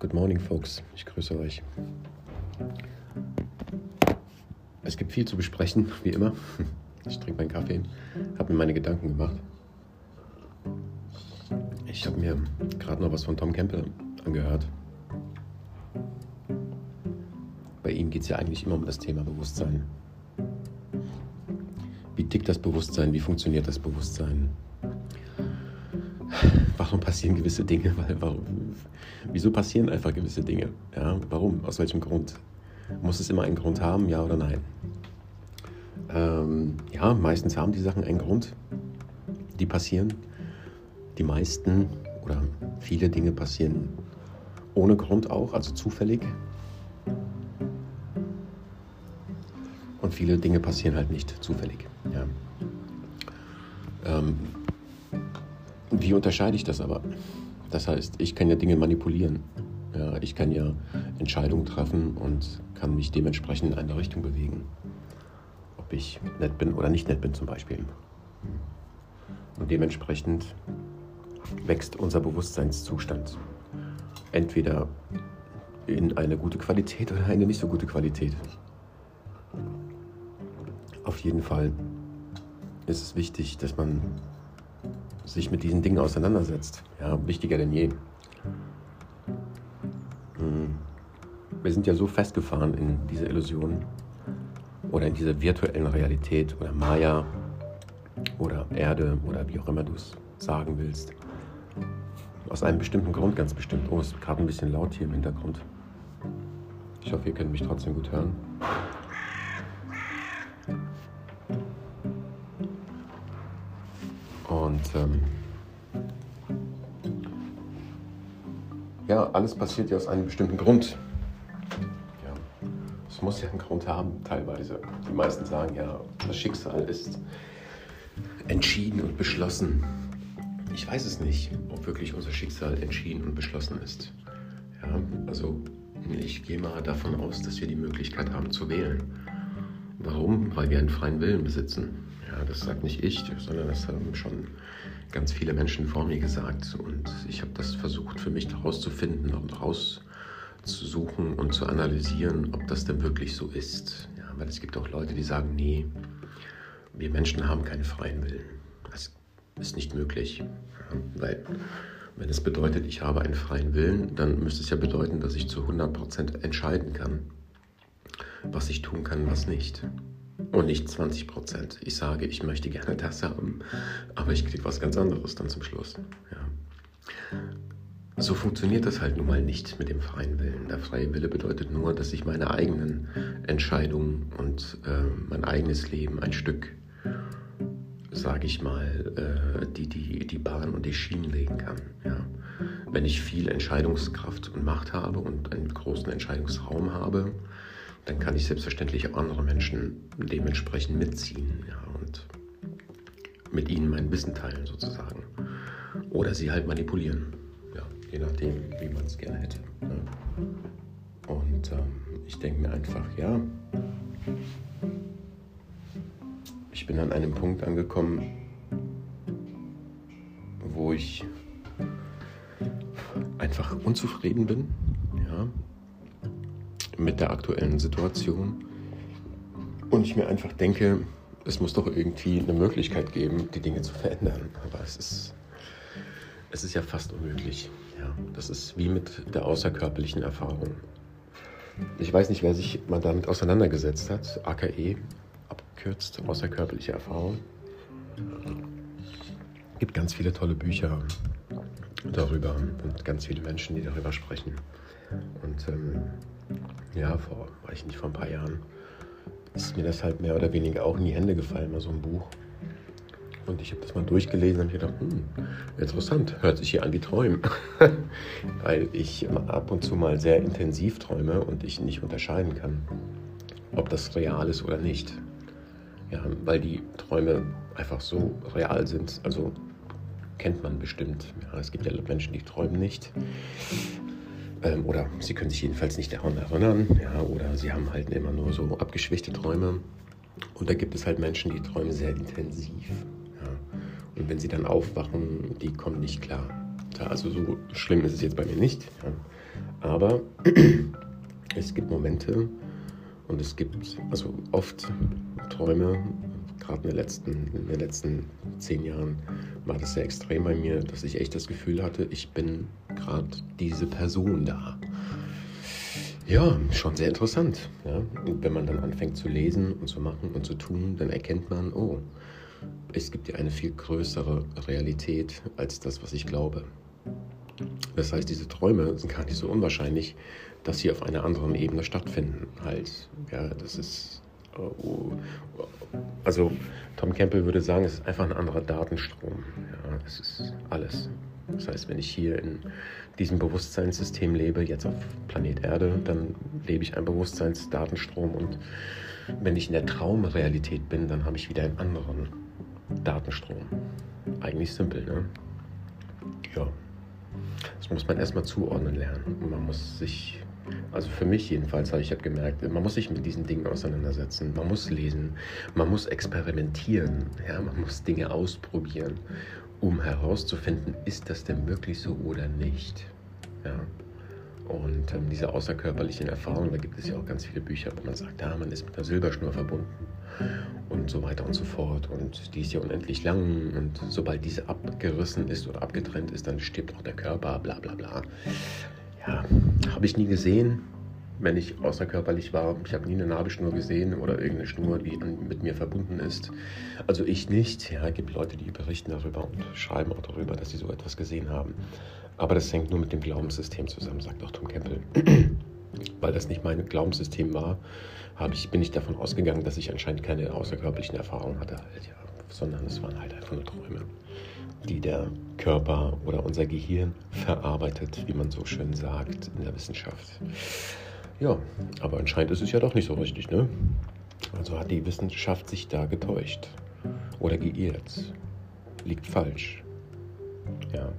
Good morning, folks. Ich grüße euch. Es gibt viel zu besprechen, wie immer. Ich trinke meinen Kaffee, habe mir meine Gedanken gemacht. Ich habe mir gerade noch was von Tom Campbell angehört. Bei ihm geht es ja eigentlich immer um das Thema Bewusstsein. Wie tickt das Bewusstsein? Wie funktioniert das Bewusstsein? Warum passieren gewisse Dinge? Warum, wieso passieren einfach gewisse Dinge? Ja, warum? Aus welchem Grund? Muss es immer einen Grund haben, ja oder nein? Ähm, ja, meistens haben die Sachen einen Grund, die passieren. Die meisten oder viele Dinge passieren ohne Grund auch, also zufällig. Und viele Dinge passieren halt nicht zufällig. Ja. Ähm, wie unterscheide ich das aber? Das heißt, ich kann ja Dinge manipulieren. Ja, ich kann ja Entscheidungen treffen und kann mich dementsprechend in eine Richtung bewegen. Ob ich nett bin oder nicht nett bin zum Beispiel. Und dementsprechend wächst unser Bewusstseinszustand. Entweder in eine gute Qualität oder eine nicht so gute Qualität. Auf jeden Fall ist es wichtig, dass man sich mit diesen Dingen auseinandersetzt. Ja, wichtiger denn je. Hm. Wir sind ja so festgefahren in diese Illusion oder in dieser virtuellen Realität oder Maya oder Erde oder wie auch immer du es sagen willst. Aus einem bestimmten Grund ganz bestimmt. Oh, es ist gerade ein bisschen laut hier im Hintergrund. Ich hoffe, ihr könnt mich trotzdem gut hören. Und ähm, ja, alles passiert ja aus einem bestimmten Grund. Ja, es muss ja einen Grund haben, teilweise. Die meisten sagen ja, das Schicksal ist entschieden und beschlossen. Ich weiß es nicht, ob wirklich unser Schicksal entschieden und beschlossen ist. Ja, also ich gehe mal davon aus, dass wir die Möglichkeit haben zu wählen. Warum? Weil wir einen freien Willen besitzen. Ja, das sagt nicht ich, sondern das haben schon ganz viele Menschen vor mir gesagt. Und ich habe das versucht für mich herauszufinden und rauszusuchen und zu analysieren, ob das denn wirklich so ist. Ja, weil es gibt auch Leute, die sagen, nee, wir Menschen haben keinen freien Willen. Das ist nicht möglich. Ja, weil wenn es bedeutet, ich habe einen freien Willen, dann müsste es ja bedeuten, dass ich zu 100% entscheiden kann, was ich tun kann, was nicht und nicht 20 Prozent. Ich sage, ich möchte gerne das haben, aber ich kriege was ganz anderes dann zum Schluss. Ja. So funktioniert das halt nun mal nicht mit dem freien Willen. Der freie Wille bedeutet nur, dass ich meine eigenen Entscheidungen und äh, mein eigenes Leben ein Stück, sage ich mal, äh, die, die, die Bahn und die Schienen legen kann. Ja. Wenn ich viel Entscheidungskraft und Macht habe und einen großen Entscheidungsraum habe, dann kann ich selbstverständlich auch andere Menschen dementsprechend mitziehen ja, und mit ihnen mein Wissen teilen sozusagen. Oder sie halt manipulieren, ja, je nachdem, wie man es gerne hätte. Ja. Und ähm, ich denke mir einfach, ja, ich bin an einem Punkt angekommen, wo ich einfach unzufrieden bin, mit der aktuellen Situation. Und ich mir einfach denke, es muss doch irgendwie eine Möglichkeit geben, die Dinge zu verändern. Aber es ist, es ist ja fast unmöglich. Ja, das ist wie mit der außerkörperlichen Erfahrung. Ich weiß nicht, wer sich mal damit auseinandergesetzt hat. AKE, abgekürzt, außerkörperliche Erfahrung. Es gibt ganz viele tolle Bücher darüber und ganz viele Menschen, die darüber sprechen. Und ähm, ja, vor, weiß ich nicht, vor ein paar Jahren ist mir das halt mehr oder weniger auch in die Hände gefallen, mal so ein Buch. Und ich habe das mal durchgelesen und gedacht, hm, interessant, hört sich hier an wie Träumen. Weil ich ab und zu mal sehr intensiv träume und ich nicht unterscheiden kann, ob das real ist oder nicht. Ja, weil die Träume einfach so real sind. Also kennt man bestimmt. Ja, es gibt ja Menschen, die träumen nicht. Ähm, oder sie können sich jedenfalls nicht daran erinnern. Ja, oder sie haben halt immer nur so abgeschwächte Träume. Und da gibt es halt Menschen, die träumen sehr intensiv. Ja. Und wenn sie dann aufwachen, die kommen nicht klar. runter. Also so schlimm ist es jetzt bei mir nicht. Ja. Aber es gibt Momente und es gibt also oft Träume, gerade in, in den letzten zehn Jahren war das sehr extrem bei mir, dass ich echt das Gefühl hatte, ich bin gerade diese Person da. Ja, schon sehr interessant. Ja? Und wenn man dann anfängt zu lesen und zu machen und zu tun, dann erkennt man, oh, es gibt ja eine viel größere Realität als das, was ich glaube. Das heißt, diese Träume sind gar nicht so unwahrscheinlich, dass sie auf einer anderen Ebene stattfinden. Halt, ja, das ist. Also, Tom Campbell würde sagen, es ist einfach ein anderer Datenstrom. Ja, es ist alles. Das heißt, wenn ich hier in diesem Bewusstseinssystem lebe, jetzt auf Planet Erde, dann lebe ich einen Bewusstseinsdatenstrom und wenn ich in der Traumrealität bin, dann habe ich wieder einen anderen Datenstrom. Eigentlich simpel, ne? Ja. Das muss man erstmal zuordnen lernen. Man muss sich, also für mich jedenfalls habe ich hab gemerkt, man muss sich mit diesen Dingen auseinandersetzen. Man muss lesen, man muss experimentieren, ja? man muss Dinge ausprobieren, um herauszufinden, ist das denn wirklich so oder nicht. Ja? Und ähm, diese außerkörperlichen Erfahrungen, da gibt es ja auch ganz viele Bücher, wo man sagt, ja, man ist mit einer Silberschnur verbunden und so weiter und so fort. Und die ist ja unendlich lang und sobald diese abgerissen ist oder abgetrennt ist, dann stirbt auch der Körper, bla bla bla. Ja, habe ich nie gesehen, wenn ich außerkörperlich war. Ich habe nie eine Nabelschnur gesehen oder irgendeine Schnur, die mit mir verbunden ist. Also ich nicht. Ja, es gibt Leute, die berichten darüber und schreiben auch darüber, dass sie so etwas gesehen haben. Aber das hängt nur mit dem Glaubenssystem zusammen, sagt auch Tom Campbell. Weil das nicht mein Glaubenssystem war, ich, bin ich davon ausgegangen, dass ich anscheinend keine außerkörperlichen Erfahrungen hatte, halt, ja, sondern es waren halt einfach nur Träume, die der Körper oder unser Gehirn verarbeitet, wie man so schön sagt in der Wissenschaft. Ja, aber anscheinend ist es ja doch nicht so richtig, ne? Also hat die Wissenschaft sich da getäuscht oder geirrt. Liegt falsch. Ja.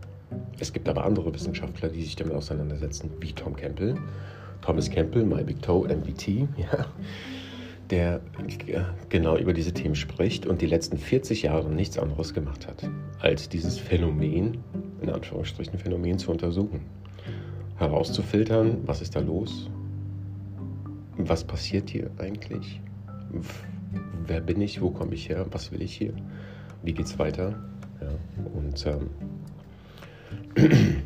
Es gibt aber andere Wissenschaftler, die sich damit auseinandersetzen, wie Tom Campbell. Thomas Campbell, My Big Toe, MBT, ja, der genau über diese Themen spricht und die letzten 40 Jahre nichts anderes gemacht hat, als dieses Phänomen, in Anführungsstrichen Phänomen, zu untersuchen. Herauszufiltern, was ist da los? Was passiert hier eigentlich? Wer bin ich? Wo komme ich her? Was will ich hier? Wie geht's weiter? Ja, und ähm,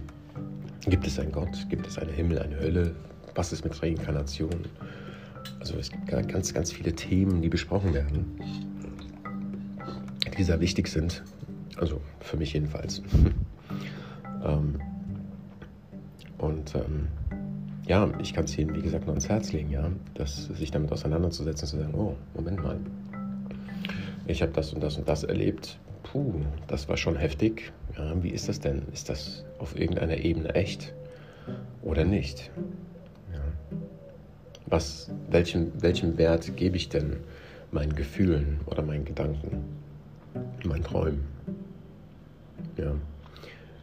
gibt es einen Gott? Gibt es einen Himmel, eine Hölle? Was ist mit Reinkarnation? Also es gibt ganz, ganz viele Themen, die besprochen werden, die sehr wichtig sind. Also für mich jedenfalls. ähm, und ähm, ja, ich kann es Ihnen, wie gesagt, nur ans Herz legen, ja, dass sich damit auseinanderzusetzen, zu sagen, oh, Moment mal, ich habe das und das und das erlebt, puh, das war schon heftig. Ja, wie ist das denn? Ist das auf irgendeiner Ebene echt oder nicht? Was, welchen, welchen Wert gebe ich denn meinen Gefühlen oder meinen Gedanken, meinen Träumen? Ja.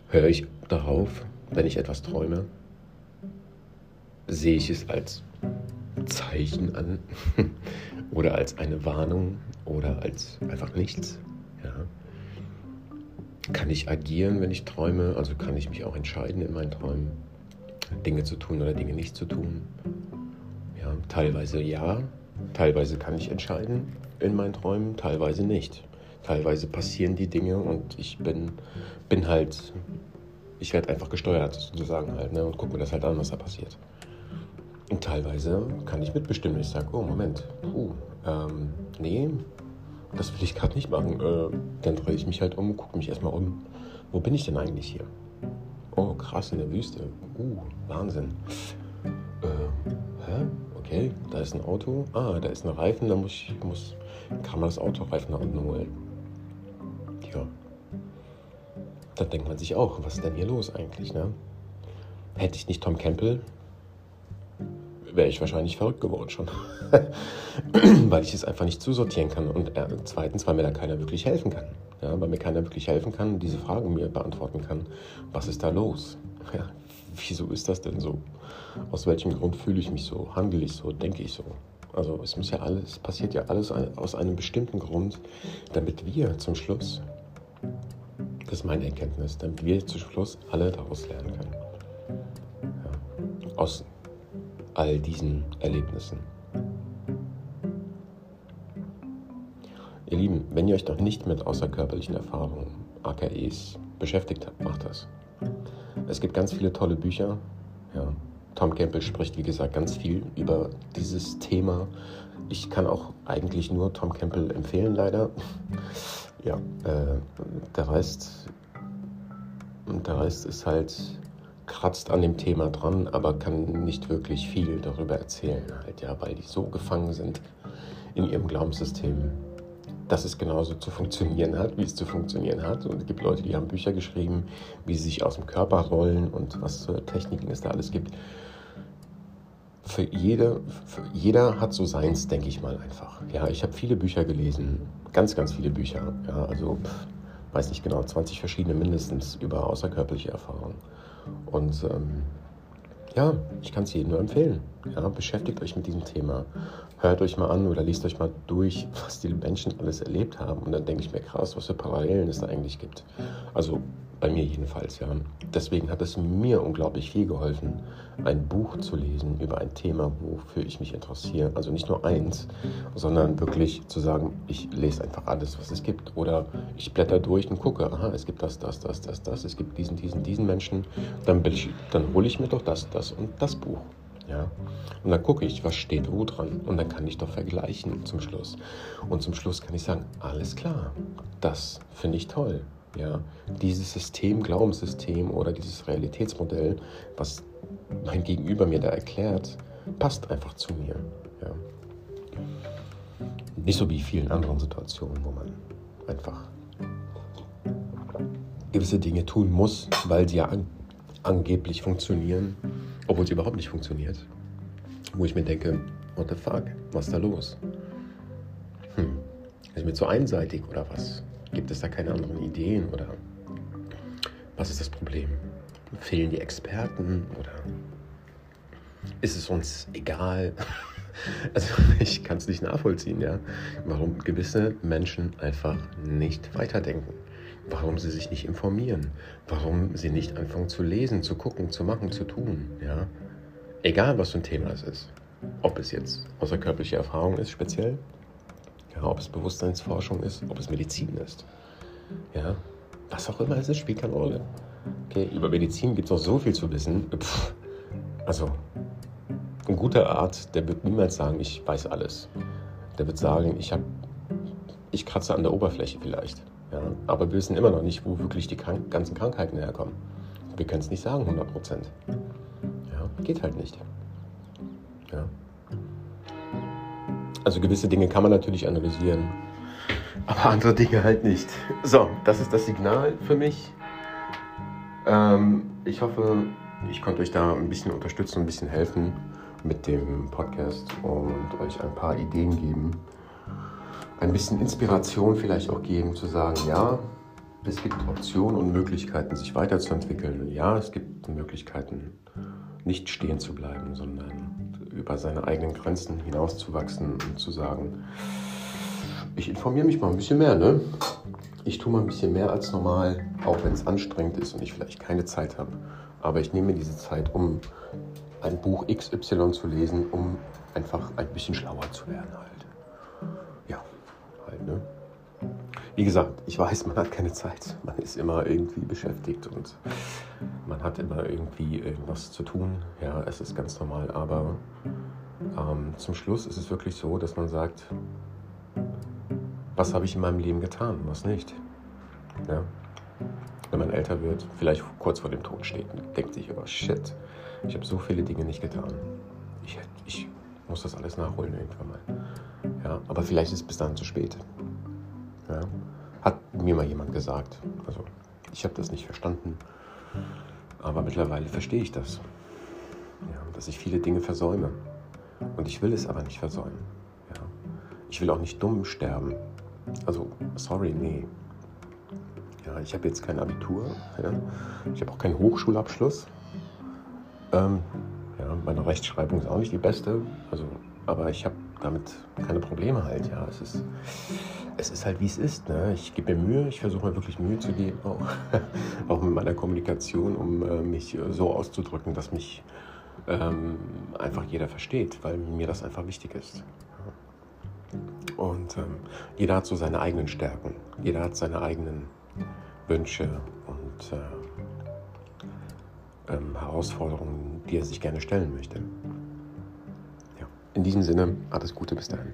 Höre ich darauf, wenn ich etwas träume? Sehe ich es als Zeichen an oder als eine Warnung oder als einfach nichts? Ja. Kann ich agieren, wenn ich träume? Also kann ich mich auch entscheiden in meinen Träumen, Dinge zu tun oder Dinge nicht zu tun? Ja, teilweise ja, teilweise kann ich entscheiden in meinen Träumen, teilweise nicht. Teilweise passieren die Dinge und ich bin, bin halt, ich werde einfach gesteuert sozusagen halt ne, und gucke mir das halt an, was da passiert. Und teilweise kann ich mitbestimmen. Ich sage, oh Moment, uh, ähm, nee, das will ich gerade nicht machen. Äh, dann drehe ich mich halt um, gucke mich erstmal um. Wo bin ich denn eigentlich hier? Oh, krass, in der Wüste. Uh, Wahnsinn. Äh, hä? Okay, da ist ein Auto. Ah, da ist ein Reifen, da muss ich, muss, kann man das Autoreifen nach unten holen. Ja. Da denkt man sich auch, was ist denn hier los eigentlich, ne? Hätte ich nicht Tom Campbell wäre ich wahrscheinlich verrückt geworden schon. weil ich es einfach nicht zusortieren kann. Und äh, zweitens, weil mir da keiner wirklich helfen kann. Ja, weil mir keiner wirklich helfen kann diese Fragen mir beantworten kann. Was ist da los? Ja, wieso ist das denn so? Aus welchem Grund fühle ich mich so? Handle ich so? Denke ich so? Also es muss ja alles, passiert ja alles aus einem bestimmten Grund, damit wir zum Schluss Das ist meine Erkenntnis, damit wir zum Schluss alle daraus lernen können. Ja. Aus all diesen Erlebnissen. Ihr Lieben, wenn ihr euch noch nicht mit außerkörperlichen Erfahrungen, AKEs, beschäftigt habt, macht das. Es gibt ganz viele tolle Bücher. Ja. Tom Campbell spricht, wie gesagt, ganz viel über dieses Thema. Ich kann auch eigentlich nur Tom Campbell empfehlen, leider. Ja, äh, der Rest, der Rest ist halt kratzt an dem Thema dran, aber kann nicht wirklich viel darüber erzählen, halt, ja, weil die so gefangen sind in ihrem Glaubenssystem, dass es genauso zu funktionieren hat, wie es zu funktionieren hat. Und es gibt Leute, die haben Bücher geschrieben, wie sie sich aus dem Körper rollen und was für Techniken es da alles gibt. Für, jede, für jeder hat so seins, denke ich mal einfach. Ja, ich habe viele Bücher gelesen, ganz, ganz viele Bücher. Ja, also weiß nicht genau, 20 verschiedene mindestens über außerkörperliche Erfahrungen. Und ähm, ja, ich kann es jedem nur empfehlen. Ja, beschäftigt euch mit diesem Thema. Hört euch mal an oder liest euch mal durch, was die Menschen alles erlebt haben. Und dann denke ich mir, krass, was für Parallelen es da eigentlich gibt. Also bei mir jedenfalls, ja. Deswegen hat es mir unglaublich viel geholfen, ein Buch zu lesen über ein Thema, wofür ich mich interessiere. Also nicht nur eins, sondern wirklich zu sagen, ich lese einfach alles, was es gibt. Oder ich blätter durch und gucke, aha, es gibt das, das, das, das, das, es gibt diesen, diesen, diesen Menschen. Dann, ich, dann hole ich mir doch das, das und das Buch. Ja? Und dann gucke ich, was steht wo dran. Und dann kann ich doch vergleichen zum Schluss. Und zum Schluss kann ich sagen, alles klar, das finde ich toll. Ja, dieses System, Glaubenssystem oder dieses Realitätsmodell, was mein Gegenüber mir da erklärt, passt einfach zu mir. Ja. Nicht so wie vielen anderen Situationen, wo man einfach gewisse Dinge tun muss, weil sie ja an, angeblich funktionieren, obwohl sie überhaupt nicht funktioniert. Wo ich mir denke, what the fuck, was ist da los? Hm, ist mir zu einseitig oder was? Gibt es da keine anderen Ideen oder was ist das Problem? Fehlen die Experten oder ist es uns egal? Also ich kann es nicht nachvollziehen, ja, warum gewisse Menschen einfach nicht weiterdenken, warum sie sich nicht informieren, warum sie nicht anfangen zu lesen, zu gucken, zu machen, zu tun, ja. Egal was für ein Thema es ist, ob es jetzt außerkörperliche Erfahrung ist speziell ja, ob es Bewusstseinsforschung ist, ob es Medizin ist. Ja, was auch immer es ist, spielt keine Rolle. Okay, über Medizin gibt es noch so viel zu wissen. Pff, also, ein guter Arzt, der wird niemals sagen, ich weiß alles. Der wird sagen, ich habe, ich kratze an der Oberfläche vielleicht. Ja, aber wir wissen immer noch nicht, wo wirklich die krank ganzen Krankheiten herkommen. Wir können es nicht sagen, 100 Prozent. Ja, geht halt nicht. Ja. Also gewisse Dinge kann man natürlich analysieren, aber andere Dinge halt nicht. So, das ist das Signal für mich. Ähm, ich hoffe, ich konnte euch da ein bisschen unterstützen, ein bisschen helfen mit dem Podcast und euch ein paar Ideen geben. Ein bisschen Inspiration vielleicht auch geben, zu sagen, ja, es gibt Optionen und Möglichkeiten, sich weiterzuentwickeln. Ja, es gibt Möglichkeiten, nicht stehen zu bleiben, sondern über seine eigenen Grenzen hinauszuwachsen und zu sagen, ich informiere mich mal ein bisschen mehr, ne? Ich tue mal ein bisschen mehr als normal, auch wenn es anstrengend ist und ich vielleicht keine Zeit habe. Aber ich nehme mir diese Zeit, um ein Buch XY zu lesen, um einfach ein bisschen schlauer zu werden halt. Ja, halt, ne? Wie gesagt, ich weiß, man hat keine Zeit. Man ist immer irgendwie beschäftigt und man hat immer irgendwie irgendwas zu tun. Ja, es ist ganz normal. Aber ähm, zum Schluss ist es wirklich so, dass man sagt, was habe ich in meinem Leben getan, was nicht. Ja? Wenn man älter wird, vielleicht kurz vor dem Tod steht und denkt sich, oh shit, ich habe so viele Dinge nicht getan. Ich, ich muss das alles nachholen irgendwann mal. Ja, aber vielleicht ist es bis dahin zu spät. Ja? Hat mir mal jemand gesagt. Also ich habe das nicht verstanden. Aber mittlerweile verstehe ich das. Ja, dass ich viele Dinge versäume. Und ich will es aber nicht versäumen. Ja. Ich will auch nicht dumm sterben. Also, sorry, nee. Ja, ich habe jetzt kein Abitur. Ja. Ich habe auch keinen Hochschulabschluss. Ähm, ja, meine Rechtschreibung ist auch nicht die beste. Also, aber ich habe damit keine Probleme halt. Ja, es ist es ist halt wie es ist. Ne? Ich gebe mir Mühe, ich versuche mir wirklich Mühe zu geben, auch, auch mit meiner Kommunikation, um äh, mich so auszudrücken, dass mich ähm, einfach jeder versteht, weil mir das einfach wichtig ist. Und ähm, jeder hat so seine eigenen Stärken, jeder hat seine eigenen Wünsche und äh, ähm, Herausforderungen, die er sich gerne stellen möchte. Ja. In diesem Sinne, alles Gute bis dahin.